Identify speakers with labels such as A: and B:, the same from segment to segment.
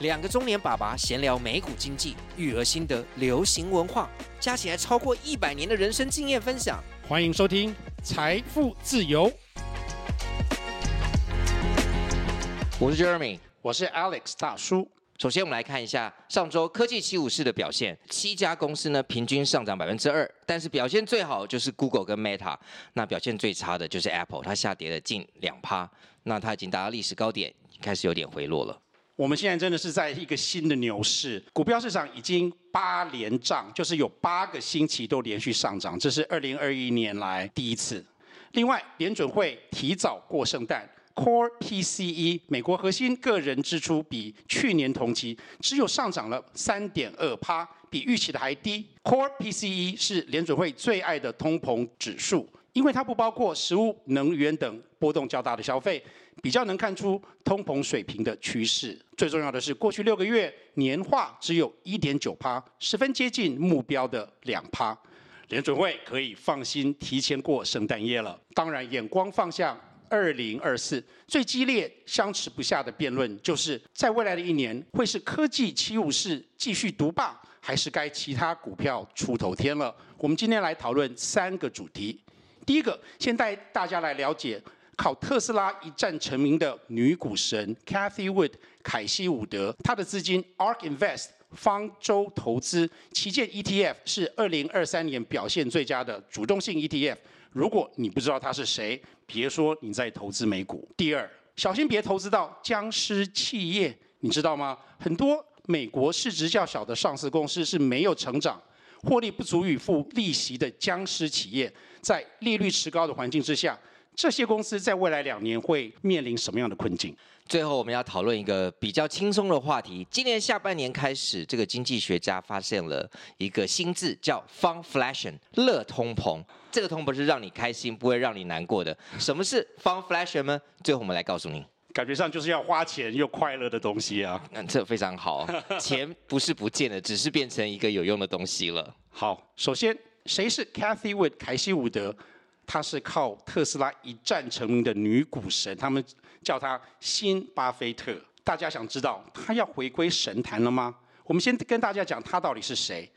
A: 两个中年爸爸闲聊美股经济、育儿心得、流行文化，加起来超过一百年的人生经验分享。
B: 欢迎收听《财富自由》。
A: 我是 Jeremy，
B: 我是 Alex 大叔。
A: 首先，我们来看一下上周科技七五四的表现。七家公司呢，平均上涨百分之二，但是表现最好就是 Google 跟 Meta。那表现最差的就是 Apple，它下跌了近两趴。那它已经达到历史高点，开始有点回落了。
B: 我们现在真的是在一个新的牛市，股票市场已经八连涨，就是有八个星期都连续上涨，这是二零二一年来第一次。另外，联准会提早过圣诞，Core PCE 美国核心个人支出比去年同期只有上涨了三点二趴，比预期的还低。Core PCE 是联准会最爱的通膨指数。因为它不包括食物、能源等波动较大的消费，比较能看出通膨水平的趋势。最重要的是，过去六个月年化只有一点九趴，十分接近目标的两趴。联准会可以放心提前过圣诞夜了。当然，眼光放向二零二四，最激烈、相持不下的辩论就是在未来的一年，会是科技七武士继续独霸，还是该其他股票出头天了？我们今天来讨论三个主题。第一个，先带大家来了解靠特斯拉一战成名的女股神 Cathy Wood 凯西伍德，她的资金 ARK Invest 方舟投资旗舰 ETF 是二零二三年表现最佳的主动性 ETF。如果你不知道她是谁，别说你在投资美股。第二，小心别投资到僵尸企业，你知道吗？很多美国市值较小的上市公司是没有成长。获利不足以付利息的僵尸企业，在利率持高的环境之下，这些公司在未来两年会面临什么样的困境？
A: 最后，我们要讨论一个比较轻松的话题。今年下半年开始，这个经济学家发现了一个新字，叫 “Funflation”，乐通膨。这个通膨是让你开心，不会让你难过的。什么是 Funflation 呢？最后我们来告诉您。
B: 感觉上就是要花钱又快乐的东西啊！
A: 嗯，这非常好。钱不是不见了，只是变成一个有用的东西了。
B: 好，首先，谁是 Cathie Wood 凯西伍德？她是靠特斯拉一战成名的女股神，他们叫她新巴菲特。大家想知道她要回归神坛了吗？我们先跟大家讲她到底是谁。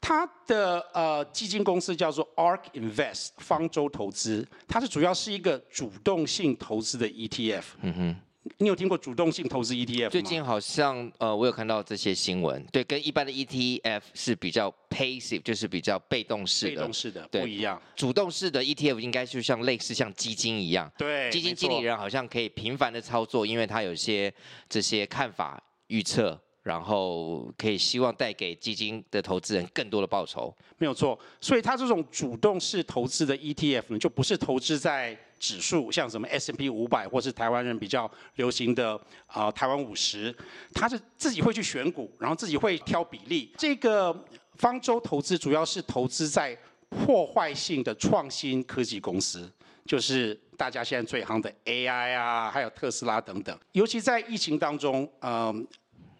B: 她的呃基金公司叫做 ARK Invest 方舟投资，它是主要是一个主动性投资的 ETF。嗯哼，你有听过主动性投资 ETF 吗？
A: 最近好像呃我有看到这些新闻，对，跟一般的 ETF 是比较 passive，就是比较被动式的。
B: 被动式的
A: 对
B: 不一样。
A: 主动式的 ETF 应该就像类似像基金一样，
B: 对，
A: 基金经理人好像可以频繁的操作，因为他有些这些看法预测。然后可以希望带给基金的投资人更多的报酬，
B: 没有错。所以它这种主动式投资的 ETF 呢，就不是投资在指数，像什么 S&P 五百，或是台湾人比较流行的啊、台湾五十，它是自己会去选股，然后自己会挑比例。这个方舟投资主要是投资在破坏性的创新科技公司，就是大家现在最夯的 AI 啊，还有特斯拉等等。尤其在疫情当中，嗯、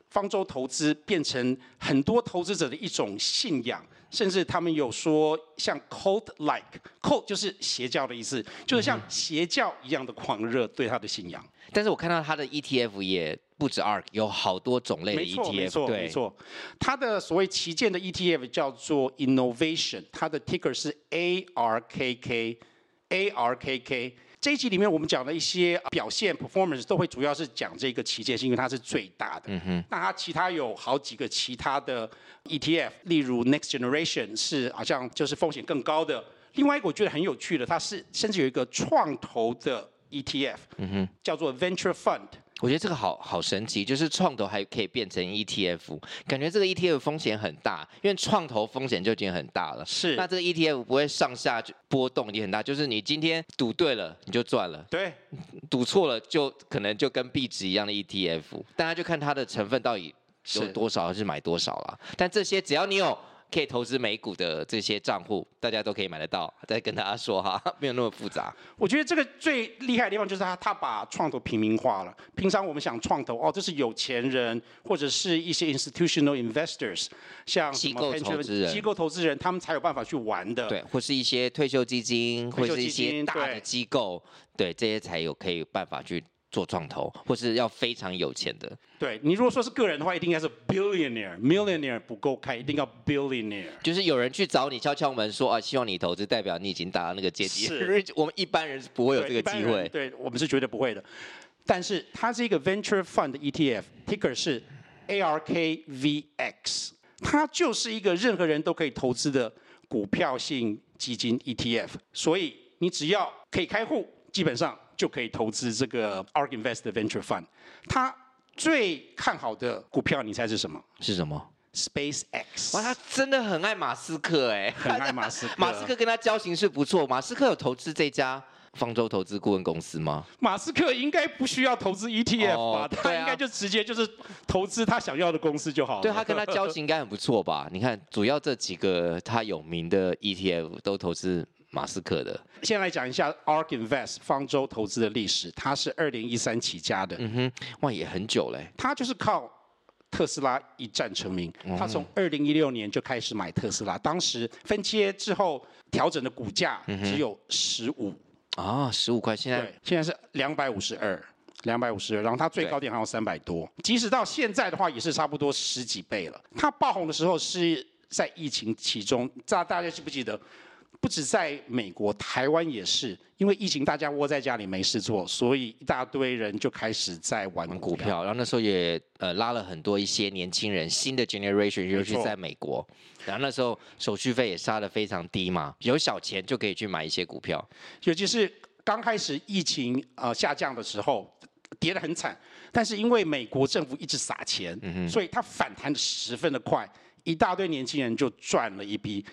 B: 方舟投资变成很多投资者的一种信仰，甚至他们有说像 cult-like，cult 就是邪教的意思，就是像邪教一样的狂热对他的信仰。
A: 但是我看到他的 ETF 也不止 ARK，有好多种类的 ETF。
B: 没错，没错。他的所谓旗舰的 ETF 叫做 Innovation，它的 ticker 是 ARKK，ARKK。这一集里面我们讲的一些表现 performance 都会主要是讲这个旗舰，是因为它是最大的。嗯哼。那它其他有好几个其他的 ETF，例如 Next Generation 是好像就是风险更高的。另外一个我觉得很有趣的，它是甚至有一个创投的 ETF，嗯哼，叫做 Venture Fund。
A: 我觉得这个好好神奇，就是创投还可以变成 ETF，感觉这个 ETF 风险很大，因为创投风险就已经很大了。
B: 是，
A: 那这个 ETF 不会上下波动已经很大，就是你今天赌对了你就赚了，
B: 对，
A: 赌错了就可能就跟币值一样的 ETF，大家就看它的成分到底有多少，还是买多少了。但这些只要你有。可以投资美股的这些账户，大家都可以买得到。再跟大家说哈，没有那么复杂。
B: 我觉得这个最厉害的地方就是他，他把创投平民化了。平常我们想创投，哦，这是有钱人或者是一些 institutional investors，像
A: 机构投资人、
B: 机构投资人，他们才有办法去玩的。
A: 对，或是一些退休基金，或是一些大的机构，对，对这些才有可以办法去做创投，或是要非常有钱的。
B: 对，你如果说是个人的话，一定要是 billionaire，millionaire 不够开，一定要 billionaire。
A: 就是有人去找你敲敲门说啊，希望你投资，代表你已经达到那个阶级。
B: 是，
A: 我们一般人是不会有这个机会。
B: 对，我们是绝对不会的。但是它是一个 venture fund ETF，ticker 是 ARKVX，它就是一个任何人都可以投资的股票性基金 ETF。所以你只要可以开户，基本上就可以投资这个 ARK Invest 的 venture fund。他最看好的股票，你猜是什么？
A: 是什么
B: ？SpaceX。
A: 哇，他真的很爱马斯克哎，
B: 很爱马斯克。
A: 马斯克跟他交情是不错。马斯克有投资这家方舟投资顾问公司吗？
B: 马斯克应该不需要投资 ETF 吧？哦啊、他应该就直接就是投资他想要的公司就好了。
A: 对，他跟他交情应该很不错吧？你看，主要这几个他有名的 ETF 都投资。马斯克的，
B: 先来讲一下 ARK Invest 方舟投资的历史。它是二零一三起家的，
A: 嗯哼，哇，也很久嘞。
B: 它就是靠特斯拉一战成名。它从二零一六年就开始买特斯拉，当时分切之后调整的股价只有十五
A: 啊，十五块。现在
B: 对，现在是两百五十二，两百五十二。然后它最高点还有三百多，即使到现在的话，也是差不多十几倍了。它爆红的时候是在疫情其中，大大家记不记得？不止在美国，台湾也是，因为疫情，大家窝在家里没事做，所以一大堆人就开始在玩股票。
A: 然后那时候也呃拉了很多一些年轻人，新的 generation，尤其在美国。然后那时候手续费也杀的非常低嘛，有小钱就可以去买一些股票。
B: 尤其是刚开始疫情呃下降的时候，跌得很惨，但是因为美国政府一直撒钱，嗯、所以它反弹得十分的快，一大堆年轻人就赚了一笔。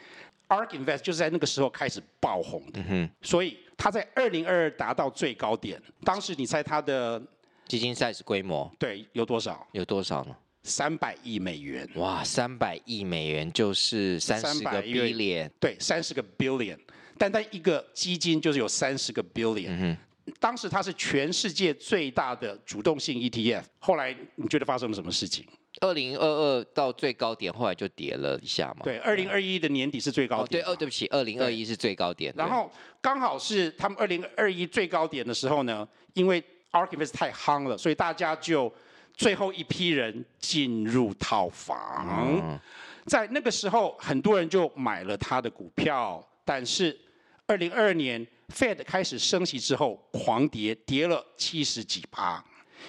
B: ARK Invest 就是在那个时候开始爆红的，嗯、所以它在二零二二达到最高点。当时你猜它的
A: 基金 size 规模？
B: 对，有多少？
A: 有多少呢？
B: 三百亿美元。
A: 哇，三百亿美元就是三十个 billion。
B: 对，三十个 billion。单单一个基金就是有三十个 billion。嗯、当时它是全世界最大的主动性 ETF。后来你觉得发生了什么事情？
A: 二零二二到最高点，后来就跌了一下嘛。
B: 对，二零二一的年底是最高点。
A: 对，哦，对不起，二零二一是最高点。
B: 然后刚好是他们二零二一最高点的时候呢，因为 ARK Invest 太夯了，所以大家就最后一批人进入套房。嗯、在那个时候，很多人就买了他的股票，但是二零二二年 Fed 开始升息之后，狂跌，跌了七十几趴，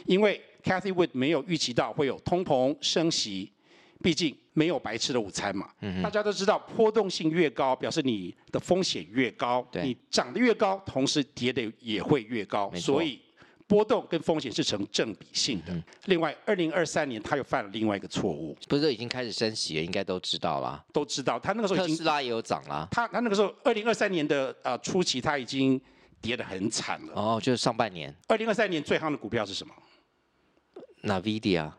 B: 因为。Cathy Wood 没有预期到会有通膨升息，毕竟没有白吃的午餐嘛。嗯、大家都知道，波动性越高，表示你的风险越高。对你涨得越高，同时跌的也会越高。所以波动跟风险是成正比性的。嗯、另外，二零二三年他又犯了另外一个错误。
A: 不是已经开始升息了？应该都知道啦。
B: 都知道，他那个时候已经
A: 特斯拉也有涨啦。
B: 他他那个时候二零二三年的呃初期，他已经跌得很惨了。
A: 哦，就是上半年。
B: 二零二三年最夯的股票是什么
A: ？NVIDIA，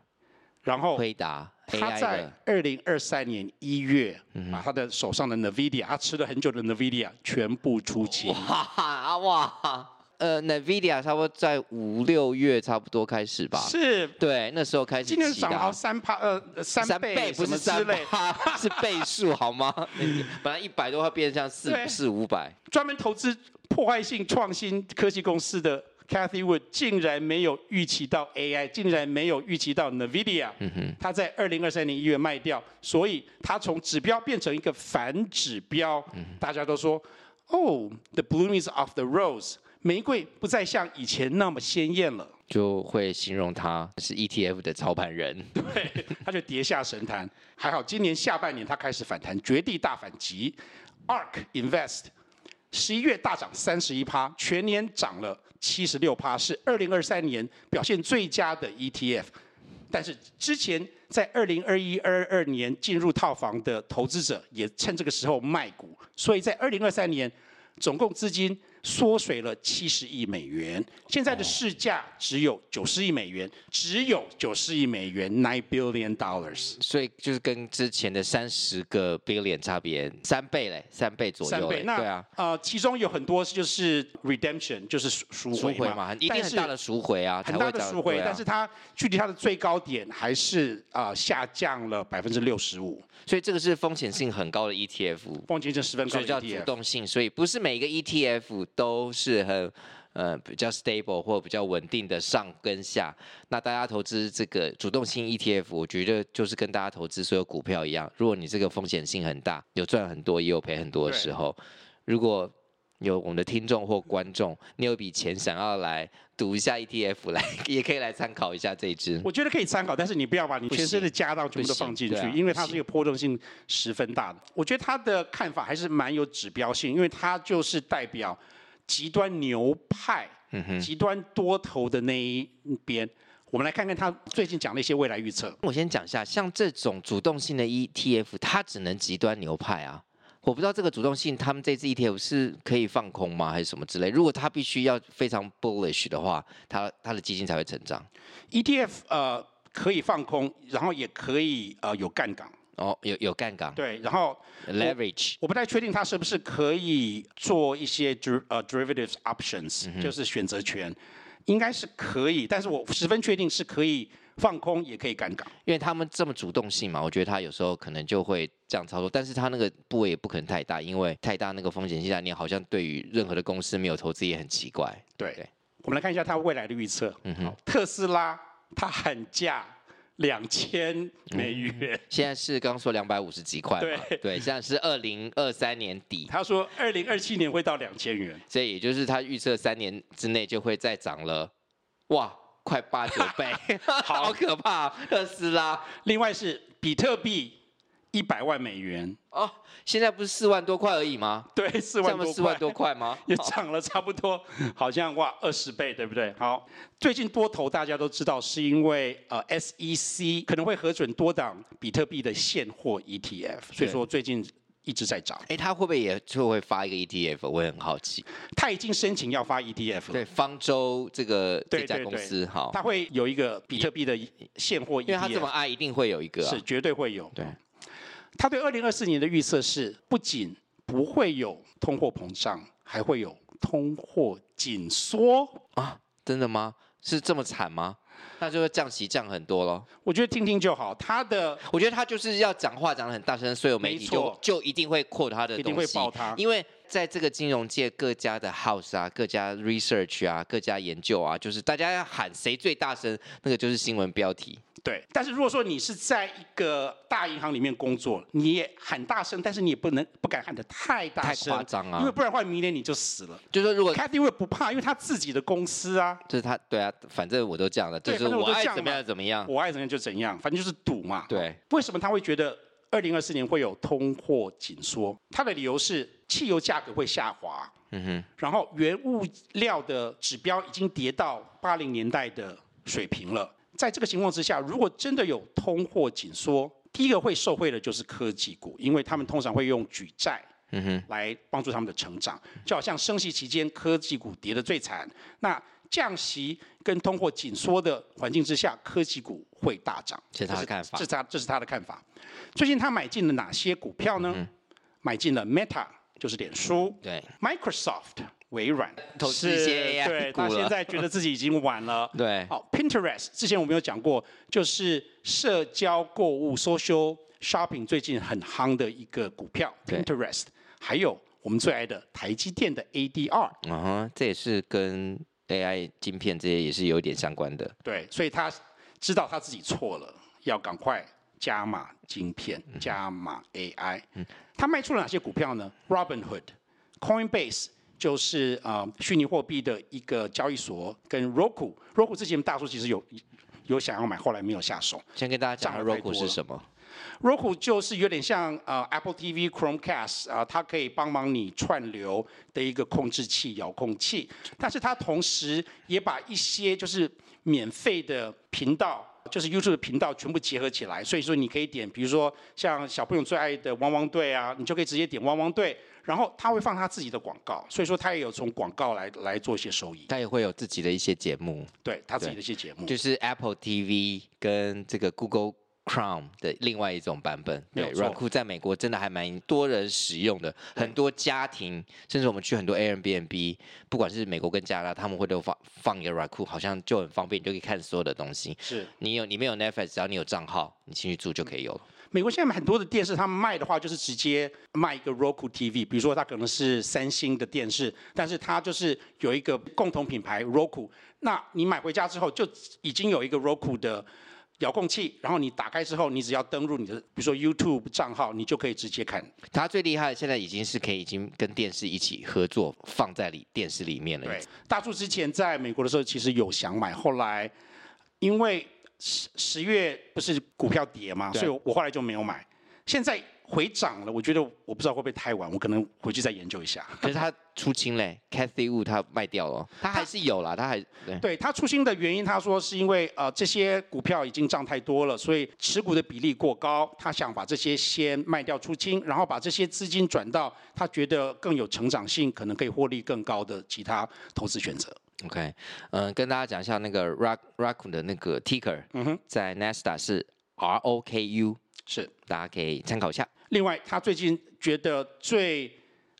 B: 然后
A: 回答，
B: 他在二零二三年一月，把他的手上的 NVIDIA，他吃了很久的 NVIDIA 全部出清。
A: 哇哇，呃，NVIDIA 差不多在五六月差不多开始吧？是，对，那时候开始。
B: 今天涨到三趴，呃，三倍不是三倍，
A: 是倍数好吗？本来一百多，会变成像四四五百。
B: 专门投资破坏性创新科技公司的。Cathy Wood 竟然没有预期到 AI，竟然没有预期到 NVIDIA，嗯哼，他在二零二三年一月卖掉，所以他从指标变成一个反指标。嗯、大家都说，哦、oh，the bloom is off the rose，玫瑰不再像以前那么鲜艳了，
A: 就会形容他是 ETF 的操盘人。
B: 对，他就跌下神坛。还好今年下半年他开始反弹，绝地大反击。ARK Invest 十一月大涨三十一趴，全年涨了。七十六趴是二零二三年表现最佳的 ETF，但是之前在二零二一、二二年进入套房的投资者也趁这个时候卖股，所以在二零二三年总共资金。缩水了七十亿美元，现在的市价只有九十亿美元，只有九十亿美元，nine billion dollars。
A: 所以就是跟之前的三十个 billion 差别三倍嘞，三倍左右。三倍，那对啊，
B: 呃，其中有很多就是 redemption，就是赎回嘛，
A: 一定很大的赎回啊，
B: 很大的赎回，但是它距离它的最高点还是啊、呃、下降了百分之六十五。
A: 所以这个是风险性很高的 ETF，
B: 风险性十分高
A: 所以叫主动性，所以不是每一个 ETF 都是很呃比较 stable 或比较稳定的上跟下。那大家投资这个主动性 ETF，我觉得就是跟大家投资所有股票一样，如果你这个风险性很大，有赚很多也有赔很多的时候，如果有我们的听众或观众，你有笔钱想要来赌一下 ETF，来 也可以来参考一下这一支。
B: 我觉得可以参考，但是你不要把你全身的家当全部都放进去，啊、因为它是一个波动性十分大的。我觉得他的看法还是蛮有指标性，因为它就是代表极端牛派、极端多头的那一边。我们来看看他最近讲的一些未来预测。
A: 我先讲一下，像这种主动性的 ETF，它只能极端牛派啊。我不知道这个主动性，他们这次 ETF 是可以放空吗，还是什么之类？如果它必须要非常 bullish 的话，它它的基金才会成长。
B: ETF 呃可以放空，然后也可以呃有杠杆。
A: 哦，有有杠杆。
B: 对，然后
A: leverage
B: 我，我不太确定它是不是可以做一些 der 呃 derivatives options，、嗯、就是选择权，应该是可以，但是我十分确定是可以。放空也可以杠杆，
A: 因为他们这么主动性嘛，我觉得他有时候可能就会这样操作，但是他那个部位也不可能太大，因为太大那个风险性，你好像对于任何的公司没有投资也很奇怪。
B: 对，对我们来看一下他未来的预测。嗯哼，特斯拉他喊价两千美元，嗯，现
A: 在是刚刚说两百五十几块，对。对，现在是二零二三年底，
B: 他说二零二七年会到两千元，
A: 所以也就是他预测三年之内就会再涨了，哇！快八九倍，好。可怕，啊！特斯拉，
B: 另外是比特币一百万美元
A: 哦，现在不是四万多块而已吗？
B: 对，四万多块，
A: 四万多块吗？
B: 也涨了差不多，好像哇二十倍，对不对？好，最近多头大家都知道，是因为呃 SEC 可能会核准多档比特币的现货 ETF，所以说最近。一直在涨，
A: 哎，他会不会也就会发一个 ETF？我也很好奇。
B: 他已经申请要发 ETF 了。
A: 对，方舟这个这家公司，哈，
B: 他会有一个比特币的现货 ETF，
A: 因为他这么爱，一定会有一个，
B: 是绝对会有。
A: 对，
B: 他对二零二四年的预测是，不仅不会有通货膨胀，还会有通货紧缩
A: 啊？真的吗？是这么惨吗？那就会降息降很多咯。
B: 我觉得听听就好。他的，
A: 我觉得他就是要讲话讲的很大声，所有媒体就就一定会 quote 他的东西，
B: 一定会爆他。
A: 因为在这个金融界，各家的 house 啊，各家 research 啊，各家研究啊，就是大家要喊谁最大声，那个就是新闻标题。
B: 对，但是如果说你是在一个大银行里面工作，你也喊大声，但是你也不能不敢喊的太大声，
A: 太夸张啊，
B: 因为不然的话，明年你就死了。
A: 就是说，如果
B: Cathie Wood 不怕，因为他自己的公司啊，
A: 就是他，对啊，反正我都这样了，就是我爱怎么样怎么样，
B: 我爱怎么样就怎样，反正就是赌嘛。
A: 对，
B: 为什么他会觉得二零二四年会有通货紧缩？它的理由是汽油价格会下滑，嗯哼，然后原物料的指标已经跌到八零年代的水平了。在这个情况之下，如果真的有通货紧缩，第一个会受惠的就是科技股，因为他们通常会用举债，嗯哼，来帮助他们的成长。就好像升息期间，科技股跌得最惨。那降息跟通货紧缩的环境之下，科技股会大涨。
A: 这是他的看法。
B: 这是他，这是他的看法。最近他买进了哪些股票呢？嗯、买进了 Meta，就是脸书。
A: 对。
B: Microsoft。微软
A: 投资一些 AI
B: 对，他现在觉得自己已经晚了。
A: 对，
B: 好，Pinterest 之前我们有讲过，就是社交购物 （social shopping） 最近很夯的一个股票。Pinterest，还有我们最爱的台积电的 ADR。
A: 嗯，这也是跟 AI 晶片这些也是有点相关的。
B: 对，所以他知道他自己错了，要赶快加码晶片，加码 AI。嗯，他卖出了哪些股票呢？Robinhood、Coinbase。就是啊，虚拟货币的一个交易所跟 Roku，Roku 之前大叔其实有有想要买，后来没有下手。
A: 先跟大家讲，Roku 是什么
B: ？Roku 就是有点像呃 Apple TV、Chromecast 啊，它可以帮忙你串流的一个控制器、遥控器，但是它同时也把一些就是免费的频道，就是 YouTube 的频道全部结合起来，所以说你可以点，比如说像小朋友最爱的汪汪队啊，你就可以直接点汪汪队。然后他会放他自己的广告，所以说他也有从广告来来做一些收益。
A: 他也会有自己的一些节目，
B: 对他自己的一些节目，
A: 就是 Apple TV 跟这个 Google Chrome 的另外一种版本。对，Roku 在美国真的还蛮多人使用的，很多家庭，甚至我们去很多 Airbnb，不管是美国跟加拿大，他们会都放放一个 Roku，好像就很方便，你就可以看所有的东西。
B: 是
A: 你有，你没有 Netflix，只要你有账号，你进去住就可以有了。
B: 美国现在很多的电视，他们卖的话就是直接卖一个 Roku TV，比如说它可能是三星的电视，但是它就是有一个共同品牌 Roku。那你买回家之后就已经有一个 Roku 的遥控器，然后你打开之后，你只要登录你的，比如说 YouTube 账号，你就可以直接看。
A: 它最厉害的现在已经是可以已经跟电视一起合作放在里电视里面了。
B: 对，大柱之前在美国的时候其实有想买，后来因为。十十月不是股票跌嘛？所以我后来就没有买。现在回涨了，我觉得我不知道会不会太晚，我可能回去再研究一下。
A: 可是他出清嘞，Cathie Wood 他卖掉了，他还是有啦，他还对。
B: 对他出清的原因，他说是因为呃这些股票已经涨太多了，所以持股的比例过高，他想把这些先卖掉出清，然后把这些资金转到他觉得更有成长性、可能可以获利更高的其他投资选择。
A: OK，嗯、呃，跟大家讲一下那个 Rock Roku 的那个 Ticker，
B: 嗯哼，在
A: Nasdaq 是 ROKU，
B: 是
A: 大家可以参考一下。
B: 另外，他最近觉得最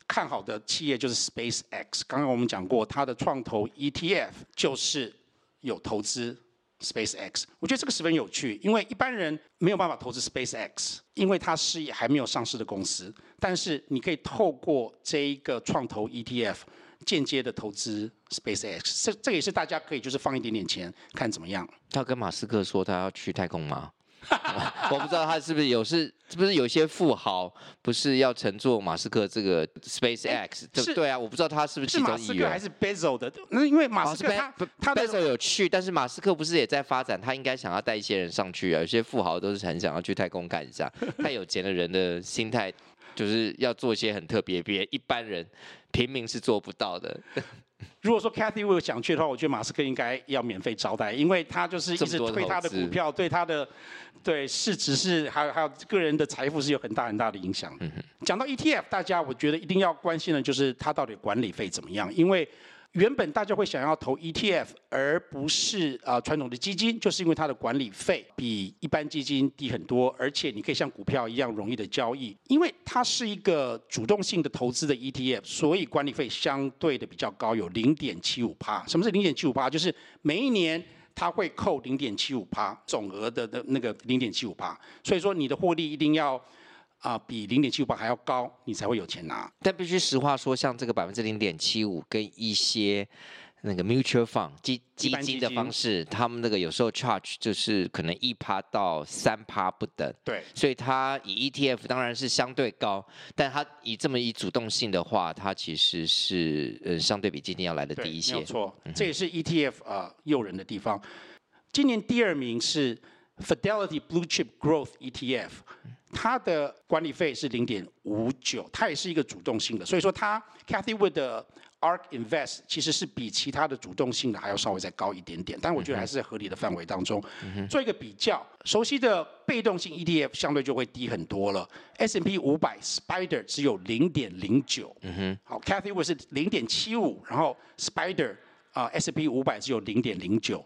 B: 看好的企业就是 SpaceX。刚刚我们讲过，他的创投 ETF 就是有投资 SpaceX。我觉得这个十分有趣，因为一般人没有办法投资 SpaceX，因为它是还没有上市的公司。但是你可以透过这一个创投 ETF。间接的投资 SpaceX，这这也是大家可以就是放一点点钱看怎么样。
A: 他跟马斯克说他要去太空吗？我不知道他是不是有是是不是有些富豪不是要乘坐马斯克这个 SpaceX？对对啊，我不知道他是不是其中一
B: 员。还是 Bezos 的？那因为马斯克他、哦、他
A: Bezos 有去，但是马斯克不是也在发展？他应该想要带一些人上去啊。有些富豪都是很想要去太空看一下。太有钱的人的心态。就是要做一些很特别，别一般人平民是做不到的。
B: 如果说 Wood 想去的话，我觉得马斯克应该要免费招待，因为他就是一直推他的股票，对他的对市值是还有还有个人的财富是有很大很大的影响。嗯。讲到 ETF，大家我觉得一定要关心的就是它到底管理费怎么样，因为。原本大家会想要投 ETF，而不是啊传统的基金，就是因为它的管理费比一般基金低很多，而且你可以像股票一样容易的交易。因为它是一个主动性的投资的 ETF，所以管理费相对的比较高，有零点七五趴。什么是零点七五趴？就是每一年它会扣零点七五趴总额的的那个零点七五趴，所以说你的获利一定要。啊，比零点七五八还要高，你才会有钱拿。
A: 但必须实话说，像这个百分之零点七五，跟一些那个 mutual fund 基基金的方式，他们那个有时候 charge 就是可能一趴到三趴不等。
B: 对，
A: 所以它以 ETF 当然是相对高，但它以这么以主动性的话，它其实是呃相对比基金要来的低一些。
B: 没有错，嗯、这也是 ETF 啊、呃、诱人的地方。今年第二名是 Fidelity Blue Chip Growth ETF。它的管理费是零点五九，它也是一个主动性的，所以说它 Cathie Wood 的 ARK Invest 其实是比其他的主动性的还要稍微再高一点点，但我觉得还是在合理的范围当中。做一个比较，熟悉的被动性 ETF 相对就会低很多了，S&P 五百 Spider 只有零点零九，嗯哼，好 Cathie Wood 是零点七五，然后 Spider 啊 S&P 五百只有零点零九，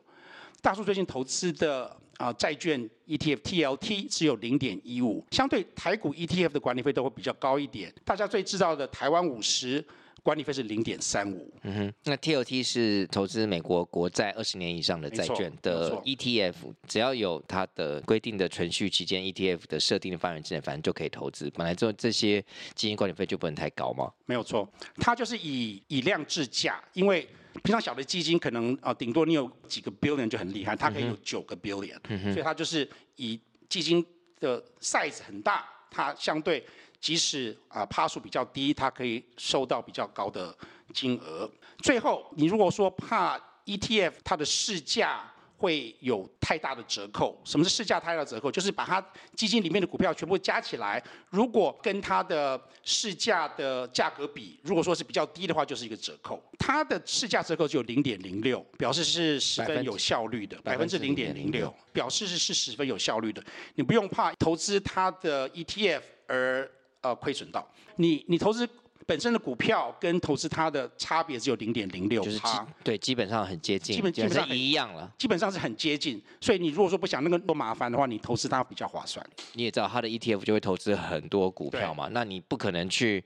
B: 大叔最近投资的。啊，债券 ETF TLT 只有零点一五，相对台股 ETF 的管理费都会比较高一点。大家最知道的台湾五十管理费是零点三五。
A: 嗯哼，那 TLT 是投资美国国债二十年以上的债券的 ETF，只要有它的规定的存续期间，ETF 的设定的范围之内，反正就可以投资。本来做这些基金管理费就不能太高吗？
B: 没有错，它就是以以量制价，因为。平常小的基金可能啊，顶多你有几个 billion 就很厉害，它可以有九个 billion，嗯，所以它就是以基金的 size 很大，它相对即使啊帕数比较低，它可以收到比较高的金额。最后，你如果说怕 ETF 它的市价。会有太大的折扣。什么是市价太大的折扣？就是把它基金里面的股票全部加起来，如果跟它的市价的价格比，如果说是比较低的话，就是一个折扣。它的市价折扣只有零点零六，表示是十分有效率的，百分之零点零六，表示是是十分有效率的。你不用怕投资它的 ETF 而呃亏损到。你你投资本身的股票跟投资它的差别只有零点零六
A: 就是基对基本上很接近，
B: 基本基本上
A: 一样了，
B: 基本上是很接近。所以你如果说不想那个多麻烦的话，你投资它比较划算。
A: 你也知道它的 ETF 就会投资很多股票嘛，那你不可能去，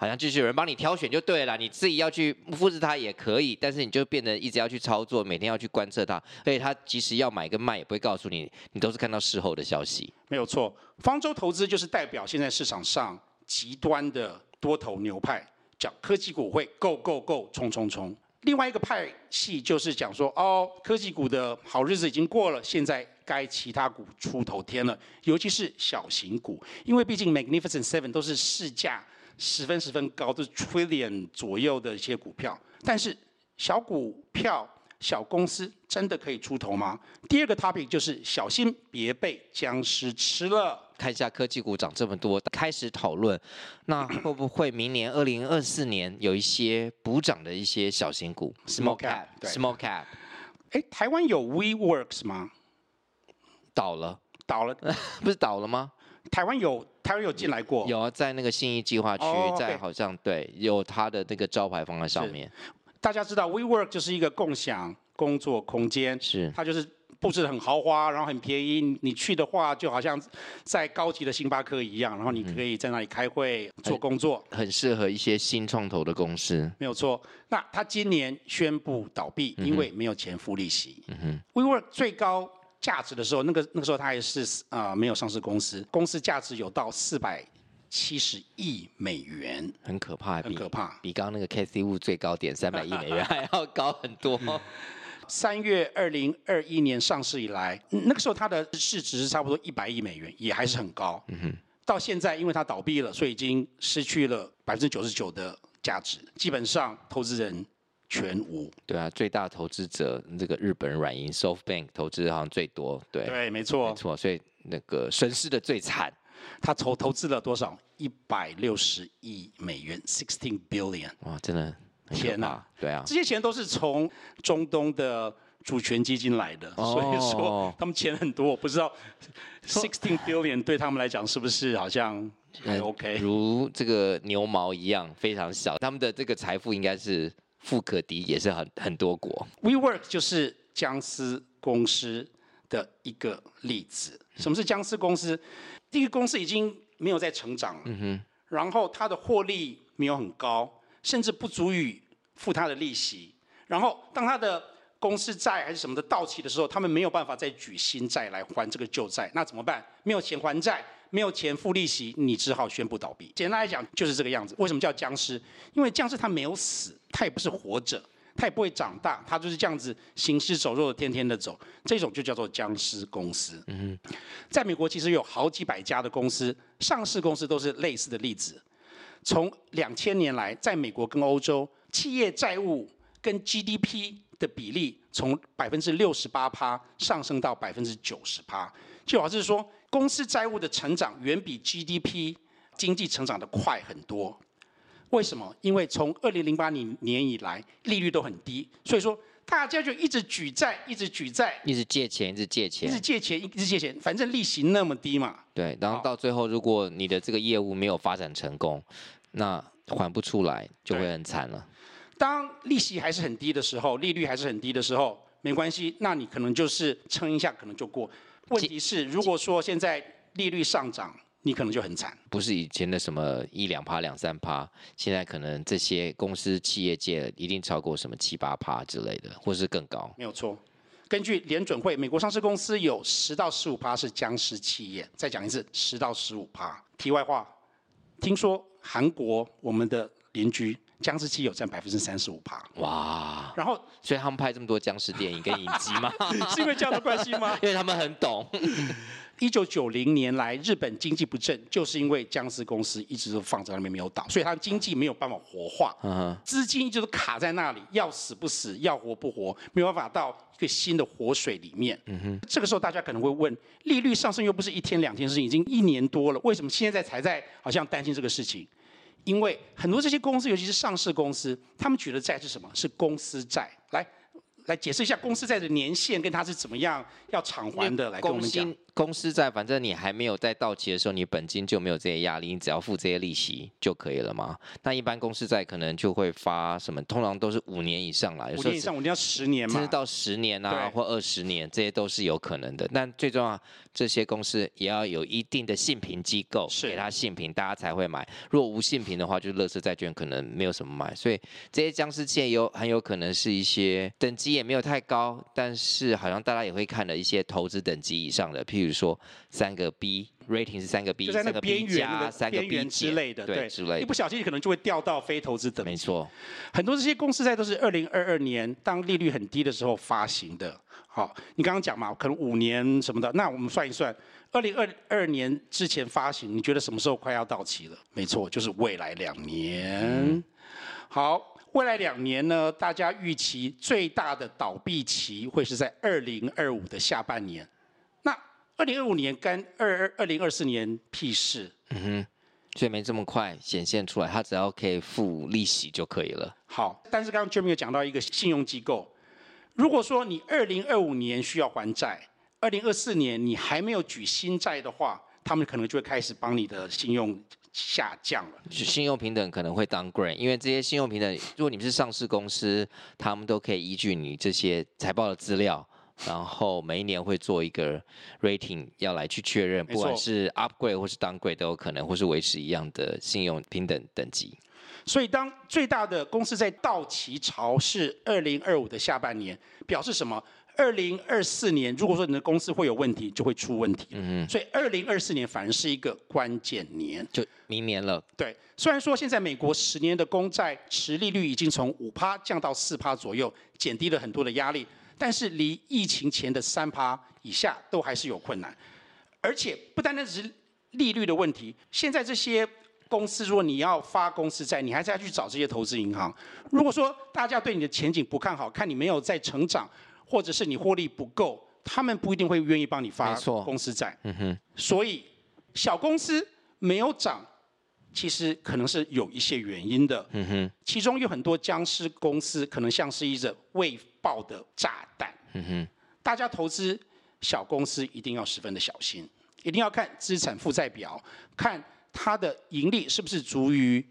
A: 好像就是有人帮你挑选就对了，你自己要去复制它也可以，但是你就变得一直要去操作，每天要去观测它，所以它即使要买跟卖也不会告诉你，你都是看到事后的消息。
B: 没有错，方舟投资就是代表现在市场上极端的多头牛派。讲科技股会 go go go 冲冲冲，另外一个派系就是讲说哦，科技股的好日子已经过了，现在该其他股出头天了，尤其是小型股，因为毕竟 Magnificent Seven 都是市价十分十分高，都是 trillion 左右的一些股票，但是小股票。小公司真的可以出头吗？第二个 topic 就是小心别被僵尸吃了。
A: 看一下科技股涨这么多，开始讨论，那会不会明年二零二四年有一些补涨的一些小型股？Small cap，Small cap。
B: 哎，台湾有 WeWorks 吗？
A: 倒了，
B: 倒了，
A: 不是倒了吗？
B: 台湾有，台湾有进来过。
A: 有啊，在那个信义计划区，oh, okay. 在好像对，有他的那个招牌放在上面。
B: 大家知道，WeWork 就是一个共享工作空间，
A: 是
B: 它就是布置得很豪华，然后很便宜。你去的话，就好像在高级的星巴克一样，然后你可以在那里开会、做工作，
A: 很，很适合一些新创投的公司。
B: 没有错。那它今年宣布倒闭，因为没有钱付利息。
A: 嗯哼。
B: WeWork 最高价值的时候，那个那个时候它还是啊、呃、没有上市公司，公司价值有到四百。七十亿美元，
A: 很可怕，
B: 很可怕，
A: 比刚刚那个 Cathie Wood 最高点三百亿美元 还要高很多。
B: 三月二零二一年上市以来，那个时候它的市值是差不多一百亿美元，也还是很高。
A: 嗯哼，
B: 到现在因为它倒闭了，所以已经失去了百分之九十九的价值，基本上投资人全无。
A: 对啊，最大投资者这个日本软银 SoftBank 投资好像最多。对，
B: 对，没错，
A: 没错，所以那个损失的最惨。
B: 他投投资了多少？一百六十亿美元，sixteen billion。
A: 哇，真的
B: 天哪！
A: 对啊，
B: 这些钱都是从中东的主权基金来的，哦、所以说他们钱很多。我不知道 sixteen billion 对他们来讲是不是好像还 OK？
A: 如这个牛毛一样非常小，他们的这个财富应该是富可敌，也是很很多国。
B: WeWork 就是僵尸公司的一个例子。什么是僵尸公司？这个公司已经没有在成长了，
A: 嗯哼，
B: 然后它的获利没有很高，甚至不足以付它的利息。然后当它的公司债还是什么的到期的时候，他们没有办法再举新债来还这个旧债，那怎么办？没有钱还债，没有钱付利息，你只好宣布倒闭。简单来讲就是这个样子。为什么叫僵尸？因为僵尸它没有死，它也不是活着。它也不会长大，它就是这样子行尸走肉的，天天的走，这种就叫做僵尸公司。
A: 嗯，
B: 在美国其实有好几百家的公司，上市公司都是类似的例子。从两千年来，在美国跟欧洲，企业债务跟 GDP 的比例从百分之六十八趴上升到百分之九十趴，就好像是说，公司债务的成长远比 GDP 经济成长的快很多。为什么？因为从二零零八年年以来，利率都很低，所以说大家就一直举债，一直举债，
A: 一直借钱，一直借钱，
B: 一直借钱，一直借钱，反正利息那么低嘛。
A: 对，然后到最后，如果你的这个业务没有发展成功，那还不出来就会很惨了。
B: 当利息还是很低的时候，利率还是很低的时候，没关系，那你可能就是撑一下，可能就过。问题是，如果说现在利率上涨，你可能就很惨，
A: 不是以前的什么一两趴、两三趴，现在可能这些公司企业界一定超过什么七八趴之类的，或是更高。
B: 没有错，根据联准会，美国上市公司有十到十五趴是僵尸企业。再讲一次，十到十五趴。题外话，听说韩国我们的邻居僵尸企业有占百分之三十五趴。
A: 哇！
B: 然后，
A: 所以他们拍这么多僵尸电影跟影集吗？
B: 是因为这样的关系吗？
A: 因为他们很懂。
B: 一九九零年来，日本经济不振，就是因为僵尸公司一直都放在那边没有倒，所以它的经济没有办法活化，资金一直都卡在那里，要死不死，要活不活，没有办法到一个新的活水里面。
A: 嗯哼，
B: 这个时候大家可能会问，利率上升又不是一天两天的事情，已经一年多了，为什么现在才在好像担心这个事情？因为很多这些公司，尤其是上市公司，他们举的债是什么？是公司债。来。来解释一下公司债的年限跟它是怎么样要偿还的，来跟我们讲。
A: 公司债，反正你还没有在到期的时候，你本金就没有这些压力，你只要付这些利息就可以了嘛。那一般公司债可能就会发什么，通常都是五年以上啦，
B: 五年以上，五年到十年嘛，
A: 甚至到十年啊，或二十年，这些都是有可能的。但最重要，这些公司也要有一定的信评机构给他信评，大家才会买。如果无信评的话，就乐视债券可能没有什么买。所以这些僵尸企业有很有可能是一些等级也没有太高，但是好像大家也会看的一些投资等级以上的，譬如说三个 B rating 是三个 B，
B: 就在那个边缘、
A: 三个 B
B: 之类的，对，
A: 之类。
B: 一不小心可能就会掉到非投资等级。
A: 没错，
B: 很多这些公司债都是二零二二年当利率很低的时候发行的。好，你刚刚讲嘛，可能五年什么的，那我们算一算，二零二二年之前发行，你觉得什么时候快要到期了？没错，就是未来两年。嗯、好。未来两年呢，大家预期最大的倒闭期会是在二零二五的下半年。那二零二五年跟二二二零二四年屁事？嗯哼，
A: 所以没这么快显现出来，他只要可以付利息就可以了。
B: 好，但是刚刚 Jeremy 有讲到一个信用机构，如果说你二零二五年需要还债，二零二四年你还没有举新债的话，他们可能就会开始帮你的信用。下降了，
A: 信用平等可能会 downgrade，因为这些信用平等，如果你们是上市公司，他们都可以依据你这些财报的资料，然后每一年会做一个 rating，要来去确认，不管是 upgrade 或是 downgrade 都有可能，或是维持一样的信用平等等级。
B: 所以，当最大的公司在到期潮是二零二五的下半年，表示什么？二零二四年，如果说你的公司会有问题，就会出问题。嗯哼。所以二零二四年反而是一个关键年，
A: 就明年了。
B: 对，虽然说现在美国十年的公债持利率已经从五趴降到四趴左右，减低了很多的压力，但是离疫情前的三趴以下都还是有困难。而且不单单只是利率的问题，现在这些公司，如果你要发公司债，你还是要去找这些投资银行。如果说大家对你的前景不看好，看你没有在成长。或者是你获利不够，他们不一定会愿意帮你发公司债。嗯哼。所以小公司没有涨，其实可能是有一些原因的。嗯哼。其中有很多僵尸公司，可能像是一个未爆的炸弹。嗯哼。大家投资小公司一定要十分的小心，一定要看资产负债表，看它的盈利是不是足于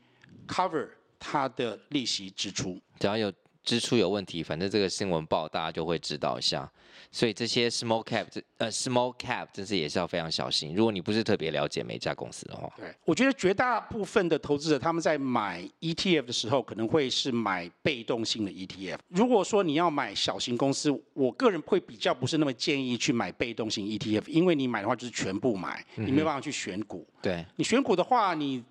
B: cover 它的利息支出。
A: 只要有。支出有问题，反正这个新闻报大家就会知道一下，所以这些 small cap 这呃 small cap 真是也是要非常小心。如果你不是特别了解每一家公司的话，
B: 对，我觉得绝大部分的投资者他们在买 ETF 的时候，可能会是买被动性的 ETF。如果说你要买小型公司，我个人会比较不是那么建议去买被动性 ETF，因为你买的话就是全部买，你没办法去选股。
A: 嗯、对，
B: 你选股的话，你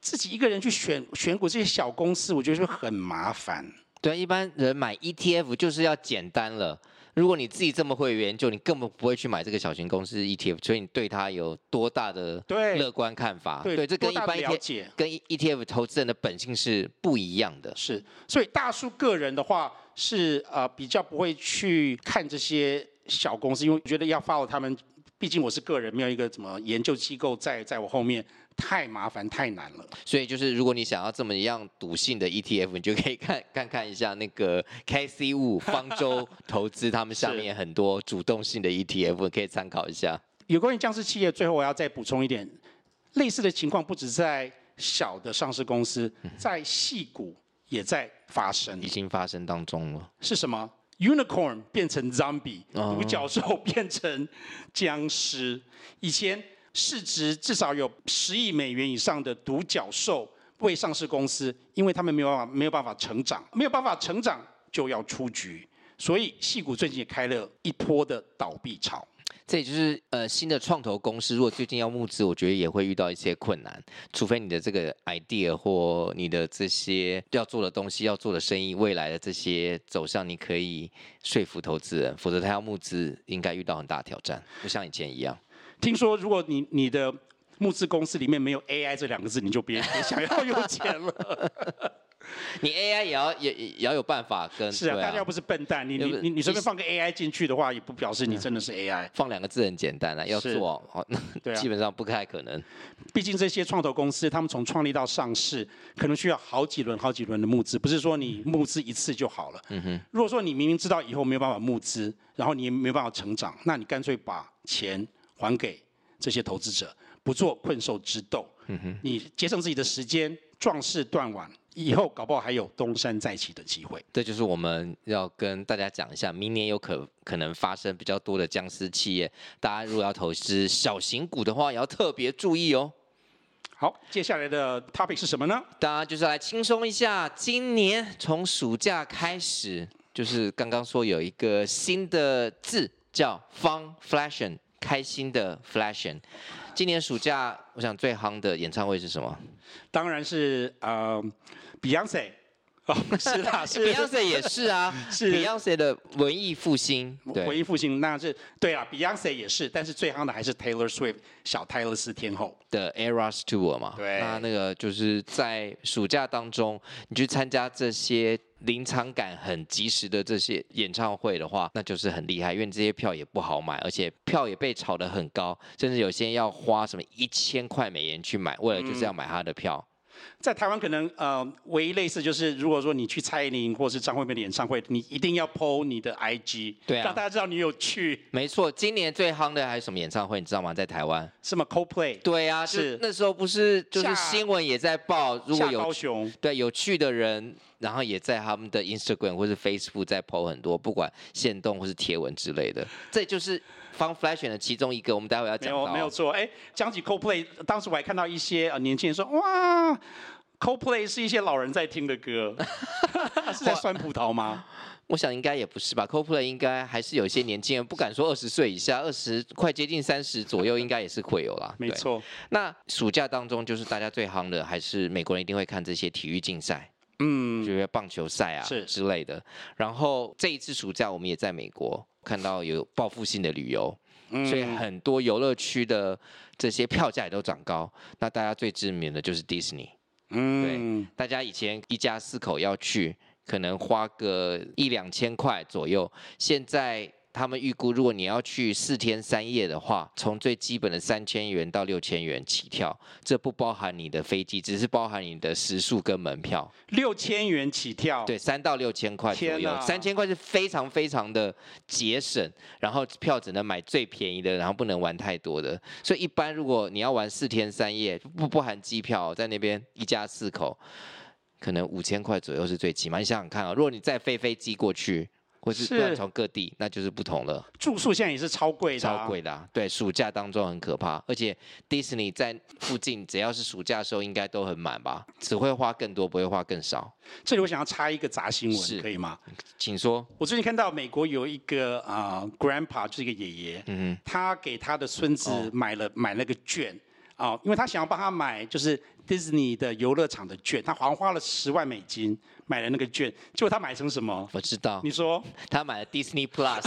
B: 自己一个人去选选股这些小公司，我觉得就很麻烦。
A: 对，一般人买 ETF 就是要简单了。如果你自己这么会研究，你根本不会去买这个小型公司 ETF，所以你对它有多大的乐观看法？
B: 对，
A: 对，这跟一般 ETF 跟 ETF 投资人的本性是不一样的。
B: 是，所以大叔个人的话是呃比较不会去看这些小公司，因为我觉得要 follow 他们，毕竟我是个人，没有一个什么研究机构在在我后面。太麻烦太难了，
A: 所以就是如果你想要这么一样赌性的 ETF，你就可以看看看一下那个 Cathie Wood 方舟投资，他们下面很多主动性的 ETF 可以参考一下。
B: 有关于僵尸企业，最后我要再补充一点，类似的情况不止在小的上市公司，在细股也在发生，
A: 已经发生当中了。
B: 是什么？Unicorn 变成 Zombie，独角兽变成僵尸，以前。市值至少有十亿美元以上的独角兽未上市公司，因为他们没有办法没有办法成长，没有办法成长就要出局，所以戏股最近也开了一波的倒闭潮。
A: 这也就是呃新的创投公司，如果最近要募资，我觉得也会遇到一些困难，除非你的这个 idea 或你的这些要做的东西、要做的生意，未来的这些走向，你可以说服投资人，否则他要募资应该遇到很大挑战，不像以前一样。
B: 听说，如果你你的募资公司里面没有 AI 这两个字，你就别别想要有钱了。
A: 你 AI 也要也也要有办法跟。
B: 是啊，啊大家又不是笨蛋，你你你你随便放个 AI 进去的话，也不表示你真的是 AI。嗯、
A: 放两个字很简单啊，要做好，对啊，基本上不太可能。
B: 毕竟这些创投公司，他们从创立到上市，可能需要好几轮、好几轮的募资，不是说你募资一次就好了。嗯哼。如果说你明明知道以后没有办法募资，然后你也没有办法成长，那你干脆把钱。还给这些投资者，不做困兽之斗。嗯哼，你节省自己的时间，壮士断腕，以后搞不好还有东山再起的机会。
A: 这就是我们要跟大家讲一下，明年有可可能发生比较多的僵尸企业，大家如果要投资小型股的话，也要特别注意哦。
B: 好，接下来的 topic 是什么呢？
A: 大家就是来轻松一下。今年从暑假开始，就是刚刚说有一个新的字叫 “Funflation”，开心的 Flashion。今年暑假，我想最夯的演唱会是什么？
B: 当然是呃，Beyonce。哦，是啦，是
A: Beyonce 也是啊，是。Beyonce 的文艺复兴，对，
B: 文艺复兴那是对啊，Beyonce 也是，但是最夯的还是 Taylor Swift 小泰勒斯天后。
A: 的 Eras Tour 嘛，
B: 对，
A: 那那个就是在暑假当中，你去参加这些临场感很及时的这些演唱会的话，那就是很厉害，因为这些票也不好买，而且票也被炒得很高，甚至有些人要花什么一千块美元去买，为了就是要买他的票。嗯
B: 在台湾可能呃，唯一类似就是，如果说你去蔡依林或是张惠妹的演唱会，你一定要 po 你的 IG，
A: 对啊，
B: 让大家知道你有去。
A: 没错，今年最夯的还是什么演唱会，你知道吗？在台湾，
B: 什么 Coldplay？
A: 对啊，是那时候不是就是新闻也在报，如果有
B: 高雄
A: 对有去的人，然后也在他们的 Instagram 或是 Facebook 在 po 很多，不管线动或是贴文之类的，这就是。Funflation 的其中一个，我们待会要讲到。
B: 没有，没有错。哎，讲起 Coldplay，当时我还看到一些呃年轻人说，哇，Coldplay 是一些老人在听的歌，是在酸葡萄吗？
A: 我想应该也不是吧，Coldplay 应该还是有一些年轻人，不敢说二十岁以下，二十快接近三十左右，应该也是会有啦。
B: 没错。
A: 那暑假当中，就是大家最夯的，还是美国人一定会看这些体育竞赛，嗯，就是棒球赛啊，是之类的。然后这一次暑假，我们也在美国。看到有报复性的旅游，所以很多游乐区的这些票价也都涨高。那大家最知名的就是迪士尼，嗯，对，大家以前一家四口要去，可能花个一两千块左右，现在。他们预估，如果你要去四天三夜的话，从最基本的三千元到六千元起跳，这不包含你的飞机，只是包含你的食宿跟门票。
B: 六千元起跳，
A: 对，三到六千块左右。三千块是非常非常的节省，然后票只能买最便宜的，然后不能玩太多的。所以一般如果你要玩四天三夜，不不含机票，在那边一家四口，可能五千块左右是最起码。你想想看啊，如果你再飞飞机过去。或是乱从各地，那就是不同了。
B: 住宿现在也是超贵的，
A: 超贵的啊。对，暑假当中很可怕，而且迪士尼在附近，只要是暑假的时候，应该都很满吧？只会花更多，不会花更少。
B: 这里我想要插一个杂新闻，可以吗？
A: 请说。
B: 我最近看到美国有一个啊、呃、，grandpa 就是一个爷爷，嗯哼，他给他的孙子买了、哦、买那个券啊、呃，因为他想要帮他买就是 Disney 的游乐场的券，他好像花了十万美金。买了那个券，结果他买成什么？
A: 我知道。
B: 你说
A: 他买了 Disney Plus，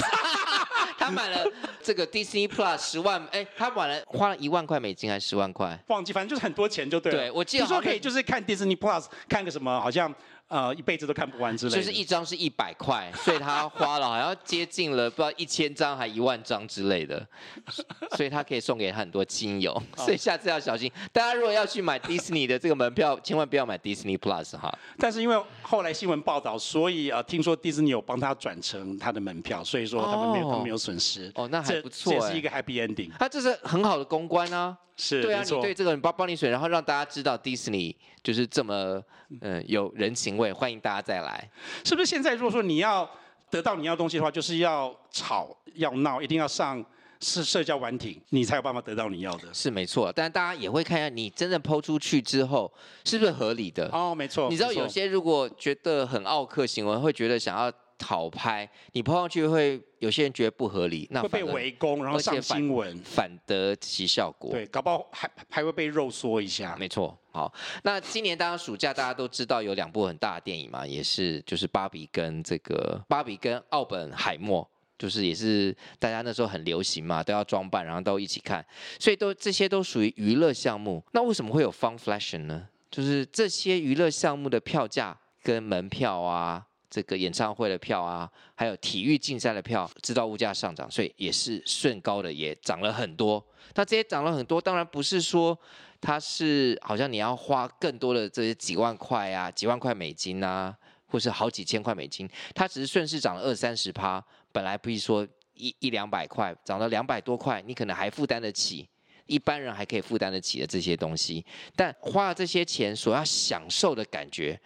A: 他买了这个 Disney Plus 十万，哎，他买了花了一万块美金还是十万块？
B: 忘记，反正就是很多钱就对了。
A: 对，我记得。
B: 你说可以就是看 Disney Plus 看个什么，好像。呃，一辈子都看不完之类的。
A: 就是一张是一百块，所以他花了好像接近了不知道一千张还一万张之类的，所以他可以送给很多亲友。所以下次要小心，大家如果要去买迪士尼的这个门票，千万不要买 Disney Plus 哈。
B: 但是因为后来新闻报道，所以呃，听说迪士尼有帮他转成他的门票，所以说他们没有、哦、他们没有损失。
A: 哦，那还不错，
B: 这是一个 Happy Ending。
A: 他这是很好的公关啊。
B: 是，
A: 对啊，你对这个人帮帮你选，然后让大家知道迪士尼就是这么嗯、呃、有人情味，欢迎大家再来。
B: 是不是现在如果说你要得到你要东西的话，就是要吵要闹，一定要上是社交软体，你才有办法得到你要的。
A: 是没错，但大家也会看一下你真正抛出去之后是不是合理的。
B: 哦，没错。
A: 你知道有些如果觉得很傲客行为，会觉得想要。讨拍，你抛上去会有些人觉得不合理，那
B: 会被围攻，然后上新闻，
A: 反得其效果。
B: 对，搞不好还还会被肉缩一下。
A: 没错，好，那今年当然暑假大家都知道有两部很大的电影嘛，也是就是芭比跟这个芭比跟奥本海默，就是也是大家那时候很流行嘛，都要装扮，然后都一起看，所以都这些都属于娱乐项目。那为什么会有 Funflation 呢？就是这些娱乐项目的票价跟门票啊。这个演唱会的票啊，还有体育竞赛的票，知道物价上涨，所以也是顺高的，也涨了很多。那这些涨了很多，当然不是说它是好像你要花更多的这些几万块啊，几万块美金啊，或是好几千块美金，它只是顺势涨了二三十趴。本来不是说一一两百块，涨到两百多块，你可能还负担得起，一般人还可以负担得起的这些东西。但花了这些钱所要享受的感觉，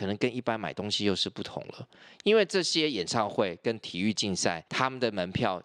A: 可能跟一般买东西又是不同了。因为这些演唱会跟体育竞赛，他们的门票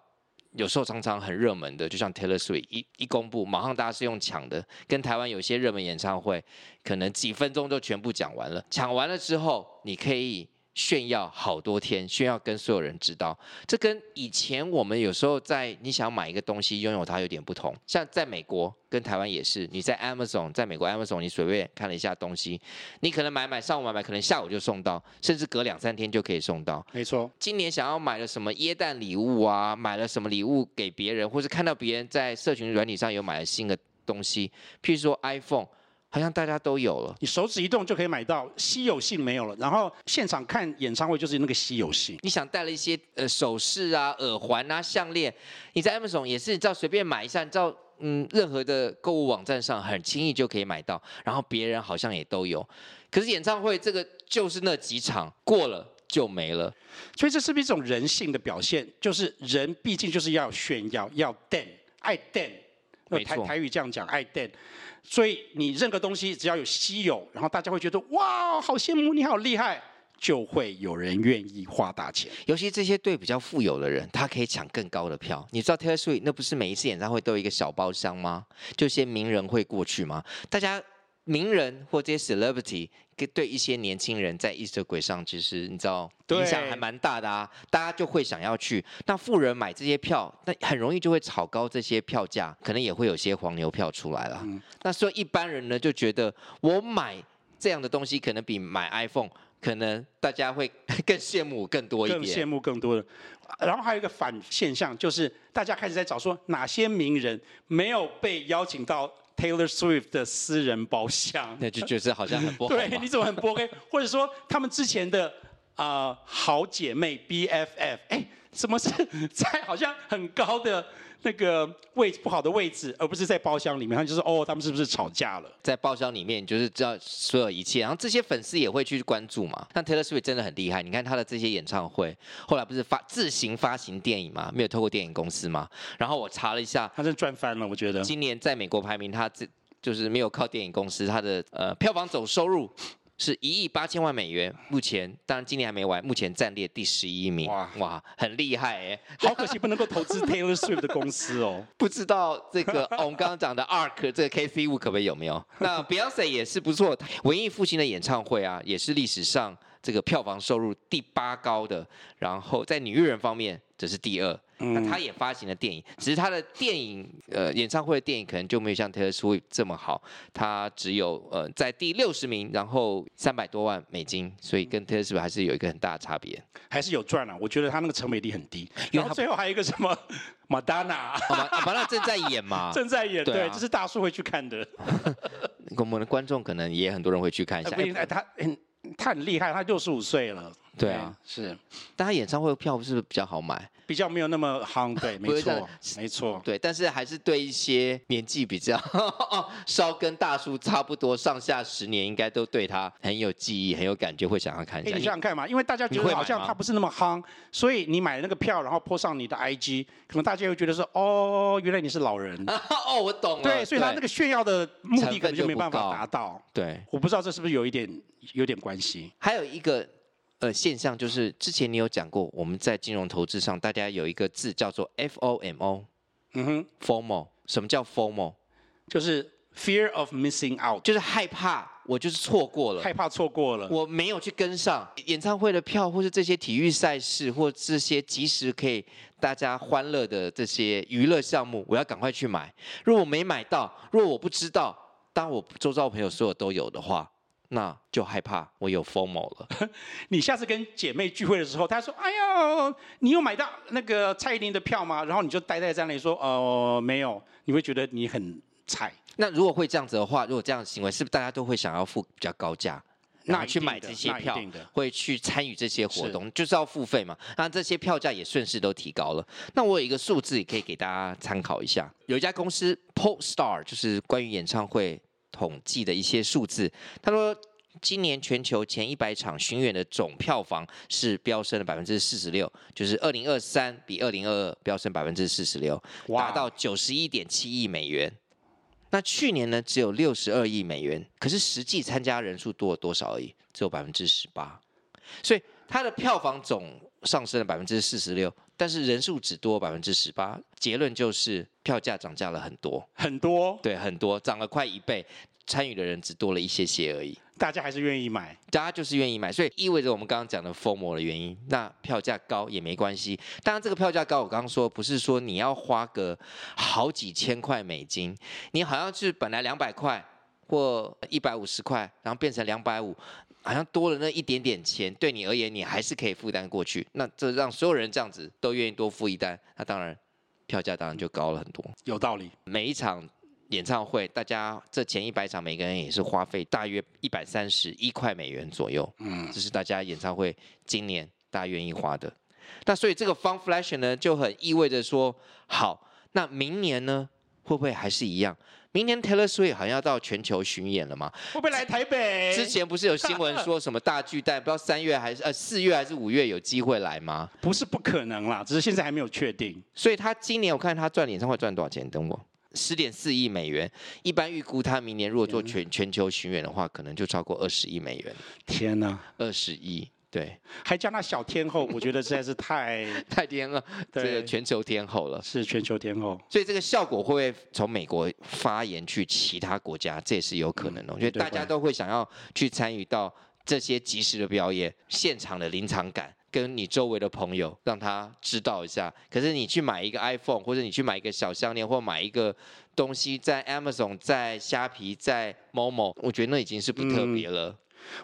A: 有时候常常很热门的，就像 Taylor Swift 一一公布，马上大家是用抢的。跟台湾有些热门演唱会，可能几分钟就全部讲完了。抢完了之后，你可以。炫耀好多天，炫耀跟所有人知道，这跟以前我们有时候在你想买一个东西拥有它有点不同。像在美国跟台湾也是，你在 Amazon，在美国 Amazon，你随便看了一下东西，你可能买买上午买买，可能下午就送到，甚至隔两三天就可以送到。
B: 没错。今
A: 年想要买了什么耶诞礼物啊，买了什么礼物给别人，或是看到别人在社群软体上有买了新的东西，譬如说 iPhone。好像大家都有了，
B: 你手指一动就可以买到，稀有性没有了。然后现场看演唱会就是那个稀有性。
A: 你想带了一些呃首饰啊、耳环啊、项链，你在 Amazon 也是，你知道随便买一下，你知道嗯，任何的购物网站上很轻易就可以买到。然后别人好像也都有，可是演唱会这个就是那几场过了就没了，
B: 所以这是不是一种人性的表现？就是人毕竟就是要炫耀，要电，爱电。台台语这样讲，爱电。所以你任何东西只要有稀有，然后大家会觉得哇，好羡慕你，好厉害，就会有人愿意花大钱。
A: 尤其这些对比较富有的人，他可以抢更高的票。你知道 Taylor Swift 那不是每一次演唱会都有一个小包厢吗？就些名人会过去吗？大家。名人或这些 celebrity 对一些年轻人在 Instagram 上，其实你知道影响还蛮大的啊，大家就会想要去。那富人买这些票，那很容易就会炒高这些票价，可能也会有些黄牛票出来了。嗯、那所以一般人呢就觉得，我买这样的东西，可能比买 iPhone，可能大家会 更羡慕更多一点。
B: 更羡慕更多的。然后还有一个反现象，就是大家开始在找说哪些名人没有被邀请到。Taylor Swift 的私人包厢，
A: 那就觉得好像很不好。
B: 对，你怎么很不 OK？或者说他们之前的啊、呃、好姐妹 BFF，哎，怎么是在好像很高的？那个位置不好的位置，而不是在包厢里面，他就是哦，他们是不是吵架了？
A: 在包厢里面，就是知道所有一切，然后这些粉丝也会去关注嘛。但 Taylor Swift 真的很厉害，你看他的这些演唱会，后来不是发自行发行电影嘛，没有透过电影公司嘛。然后我查了一下，
B: 他真赚翻了，我觉得。
A: 今年在美国排名，他这就是没有靠电影公司，他的呃票房总收入。是一亿八千万美元，目前当然今年还没完，目前暂列第十一名。哇哇，很厉害哎！
B: 好可惜不能够投资 Taylor Swift 的公司哦。
A: 不知道这个、哦、我们刚刚讲的 ARK 这个 KC 五可不可以有没有？那 Beyonce 也是不错，文艺复兴的演唱会啊，也是历史上这个票房收入第八高的，然后在女艺人方面这是第二。那他也发行了电影，只是他的电影呃演唱会的电影可能就没有像 Taylor Swift 这么好，他只有呃在第六十名，然后三百多万美金，所以跟 Taylor Swift 还是有一个很大的差别。
B: 还是有赚啊，我觉得他那个成本力很低，然后最后还有一个什么 Madonna，
A: 马马上正在演嘛，
B: 正在演，对，这是大叔会去看的，
A: 我们的观众可能也很多人会去看一下。
B: 哎，他很他很厉害，他六十五岁了。
A: 对啊，
B: 是，
A: 但他演唱会的票是不是比较好买？
B: 比较没有那么夯，对，没错，没错，
A: 对，但是还是对一些年纪比较 稍跟大叔差不多，上下十年，应该都对他很有记忆、很有感觉，会想要看一下。
B: 你想想看嘛，因为大家觉得好像他不是那么夯，所以你买那个票，然后 po 上你的 IG，可能大家会觉得说，哦，原来你是老人。
A: 哦，我懂了。
B: 对，所以他那个炫耀的目的可能就没办法达到。
A: 对，
B: 我不知道这是不是有一点有点关系。
A: 还有一个。呃，现象就是之前你有讲过，我们在金融投资上，大家有一个字叫做 FOMO，嗯哼，FOMO，什么叫 FOMO？
B: 就是 Fear of Missing Out，
A: 就是害怕我就是错过了，
B: 害怕错过了，
A: 我没有去跟上演唱会的票，或是这些体育赛事，或这些即时可以大家欢乐的这些娱乐项目，我要赶快去买。如果我没买到，如果我不知道，当我周遭朋友所有都有的话。那就害怕我有 FOMO 了。
B: 你下次跟姐妹聚会的时候，她说：“哎呀，你有买到那个蔡依林的票吗？”然后你就呆呆在那里说：“哦、呃，没有。”你会觉得你很菜。
A: 那如果会这样子的话，如果这样的行为，是不是大家都会想要付比较高价，那去买这些票，会去参与这些活动，就是要付费嘛？那这些票价也顺势都提高了。那我有一个数字也可以给大家参考一下，有一家公司 Polestar，就是关于演唱会。统计的一些数字，他说今年全球前一百场巡演的总票房是飙升了百分之四十六，就是二零二三比二零二二飙升百分之四十六，达到九十一点七亿美元。那去年呢，只有六十二亿美元，可是实际参加人数多了多少而已，只有百分之十八，所以它的票房总上升了百分之四十六，但是人数只多百分之十八，结论就是票价涨价了很多，
B: 很多，
A: 对，很多，涨了快一倍，参与的人只多了一些些而已。
B: 大家还是愿意买，
A: 大家就是愿意买，所以意味着我们刚刚讲的 FOMO 的原因，那票价高也没关系。当然，这个票价高，我刚刚说不是说你要花个好几千块美金，你好像是本来两百块或一百五十块，然后变成两百五，好像多了那一点点钱，对你而言你还是可以负担过去。那这让所有人这样子都愿意多付一单，那当然票价当然就高了很多。
B: 有道理，
A: 每一场。演唱会，大家这前一百场，每个人也是花费大约一百三十一块美元左右。嗯，这是大家演唱会今年大家愿意花的。那所以这个 Funkflation 呢，就很意味着说，好，那明年呢，会不会还是一样？明年 Taylor Swift 好像要到全球巡演了嘛？
B: 会不会来台北？
A: 之前不是有新闻说什么大巨蛋，不知道三月还是呃四月还是五月有机会来吗？
B: 不是不可能啦，只是现在还没有确定。
A: 所以他今年我看他赚演唱会赚多少钱？等我。十点四亿美元，一般预估他明年如果做全全球巡演的话，可能就超过二十亿美元。
B: 天哪，
A: 二十亿，对，
B: 还叫那小天后，我觉得实在是太
A: 太天了，这个全球天后了，
B: 是全球天后。
A: 所以这个效果会不会从美国发言去其他国家？这也是有可能的。我觉得大家都会想要去参与到这些即时的表演，现场的临场感。跟你周围的朋友让他知道一下，可是你去买一个 iPhone，或者你去买一个小项链，或买一个东西，在 Amazon、在虾皮、在 Momo，我觉得那已经是不特别了。嗯、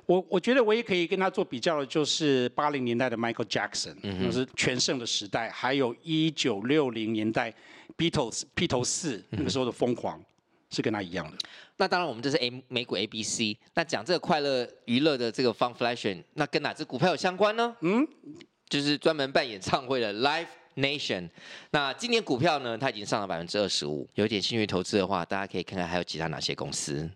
B: 我我觉得唯一可以跟他做比较的，就是八零年代的 Michael Jackson，嗯哼，就是全盛的时代，还有一九六零年代 Beatles 披头四那个时候的疯狂，嗯、是跟他一样的。
A: 那当然，我们这是 A 美股 A B C。那讲这个快乐娱乐的这个 Funkflation，那跟哪只股票有相关呢？嗯，就是专门办演唱会的 Live Nation。那今年股票呢，它已经上了百分之二十五。有点兴趣投资的话，大家可以看看还有其他哪些公司。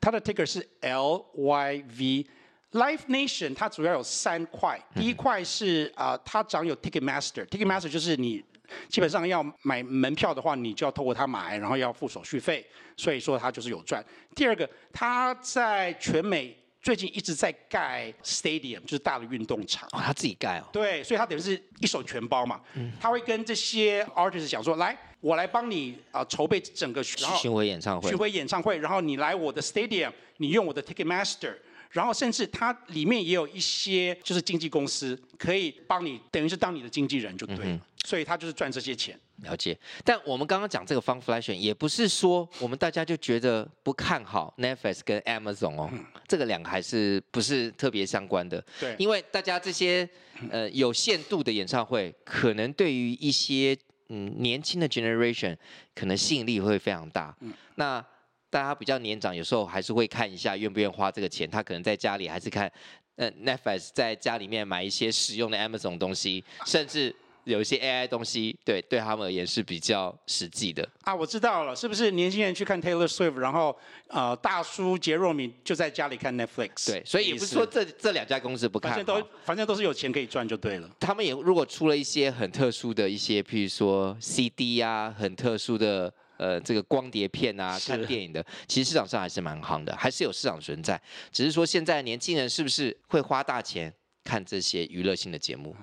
B: 它的 ticker 是 L Y V。Live Nation 它主要有三块，第一块是啊、呃，它掌有 Ticketmaster。Ticketmaster 就是你。基本上要买门票的话，你就要透过它买，然后要付手续费，所以说它就是有赚。第二个，它在全美最近一直在盖 stadium，就是大的运动场。
A: 哦，他自己盖哦。
B: 对，所以他等于是一手全包嘛。嗯。他会跟这些 artist 讲说，来，我来帮你啊筹备整个巡
A: 回演唱会。
B: 巡回演唱会，然后你来我的 stadium，你用我的 Ticketmaster。然后甚至它里面也有一些就是经纪公司可以帮你，等于是当你的经纪人就对，嗯、所以他就是赚这些钱。
A: 了解。但我们刚刚讲这个 Funkflation 也不是说我们大家就觉得不看好 Netflix 跟 Amazon 哦，嗯、这个两个还是不是特别相关的。
B: 对。
A: 因为大家这些呃有限度的演唱会，可能对于一些嗯年轻的 generation 可能吸引力会非常大。嗯。那大家比较年长，有时候还是会看一下愿不愿意花这个钱。他可能在家里还是看，呃，Netflix 在家里面买一些实用的 Amazon 东西，甚至有一些 AI 东西，对，对他们而言是比较实际的。
B: 啊，我知道了，是不是年轻人去看 Taylor Swift，然后呃，大叔杰若敏就在家里看 Netflix？
A: 对，所以也不是说这这两家公司不看，
B: 反正都反正都是有钱可以赚就对了。
A: 他们也如果出了一些很特殊的一些，譬如说 CD 啊，很特殊的。呃，这个光碟片啊，看电影的，其实市场上还是蛮夯的，还是有市场存在。只是说现在年轻人是不是会花大钱看这些娱乐性的节目，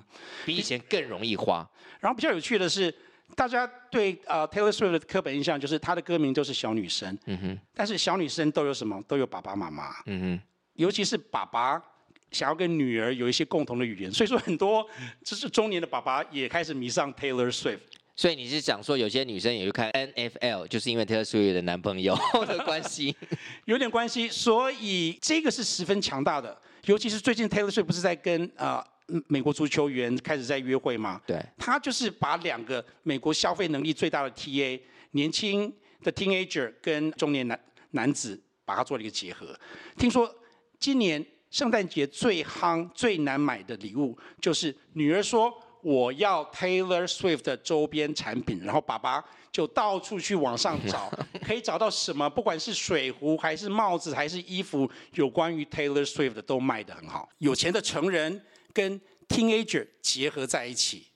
A: 比以前更容易花。
B: 然后比较有趣的是，大家对呃 Taylor Swift 的刻板印象就是她的歌名都是小女生。嗯哼。但是小女生都有什么？都有爸爸妈妈。嗯哼。尤其是爸爸想要跟女儿有一些共同的语言，所以说很多就是中年的爸爸也开始迷上 Taylor Swift。
A: 所以你是讲说有些女生也会看 NFL，就是因为 Taylor Swift 的男朋友的关系，
B: 有点关系。所以这个是十分强大的，尤其是最近 Taylor Swift 不是在跟啊、呃、美国足球员开始在约会吗？
A: 对，
B: 他就是把两个美国消费能力最大的 TA，年轻的 teenager 跟中年男男子，把它做了一个结合。听说今年圣诞节最夯最难买的礼物，就是女儿说。我要 Taylor Swift 的周边产品，然后爸爸就到处去网上找，可以找到什么？不管是水壶还是帽子还是衣服，有关于 Taylor Swift 的都卖得很好。有钱的成人跟 teenager 结合在一起。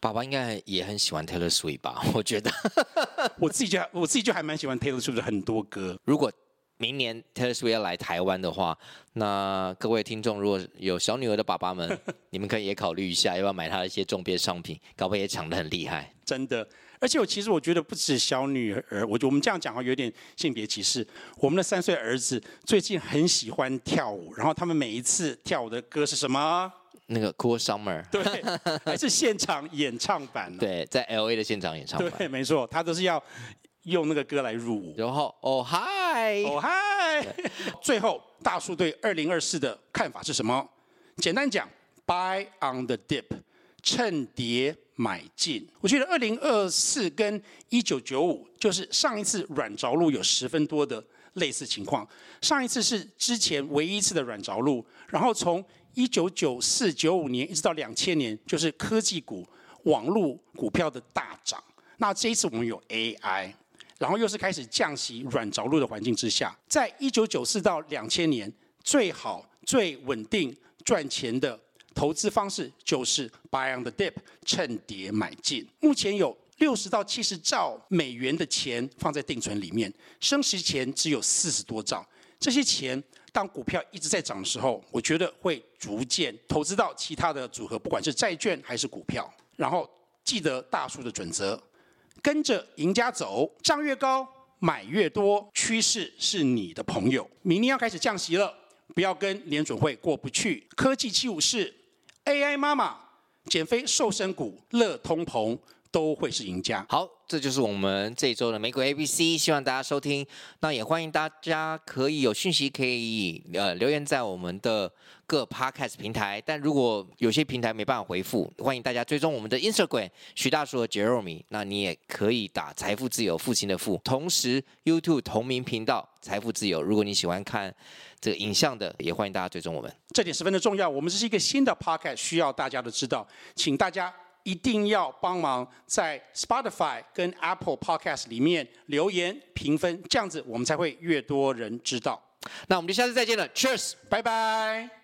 A: 爸爸应该也很喜欢 Taylor Swift 吧？我觉得，
B: 我自己就我自己就还蛮喜欢 Taylor Swift 的很多歌。
A: 如果明年 Taylor Swift 要来台湾的话，那各位听众如果有小女儿的爸爸们，你们可以也考虑一下，要不要买她的一些周边商品，搞不好也抢得很厉害。
B: 真的，而且我其实我觉得不止小女儿，我我们这样讲话有点性别歧视。我们的三岁儿子最近很喜欢跳舞，然后他们每一次跳舞的歌是什么？
A: 那个 Cool Summer，
B: 对，还是现场演唱版。
A: 对，在 LA 的现场演唱版。
B: 对，没错，他都是要用那个歌来入伍。
A: 然后，哦嗨，
B: 哦嗨。最后，大叔对二零二四的看法是什么？简单讲，Buy on the dip，趁跌买进。我觉得二零二四跟一九九五，就是上一次软着陆有十分多的类似情况。上一次是之前唯一一次的软着陆，然后从一九九四九五年一直到两千年，就是科技股、网络股票的大涨。那这一次我们有 AI，然后又是开始降息、软着陆的环境之下，在一九九四到两千年，最好、最稳定赚钱的投资方式就是 buy on the dip，趁跌买进。目前有六十到七十兆美元的钱放在定存里面，升息钱只有四十多兆，这些钱。当股票一直在涨的时候，我觉得会逐渐投资到其他的组合，不管是债券还是股票。然后记得大数的准则，跟着赢家走，涨越高买越多，趋势是你的朋友。明年要开始降息了，不要跟联准会过不去。科技七武士、AI 妈妈、减肥瘦身股、乐通膨。都会是赢家。
A: 好，这就是我们这一周的美股 ABC，希望大家收听。那也欢迎大家可以有讯息可以呃留言在我们的各 Podcast 平台。但如果有些平台没办法回复，欢迎大家追踪我们的 Instagram 徐大叔和 Jeremy。那你也可以打财富自由父亲的父，同时 YouTube 同名频道财富自由。如果你喜欢看这个影像的，也欢迎大家追踪我们。
B: 这点十分的重要。我们这是一个新的 Podcast，需要大家的知道，请大家。一定要帮忙在 Spotify 跟 Apple Podcast 里面留言评分，这样子我们才会越多人知道。
A: 那我们就下次再见了，Cheers，
B: 拜拜。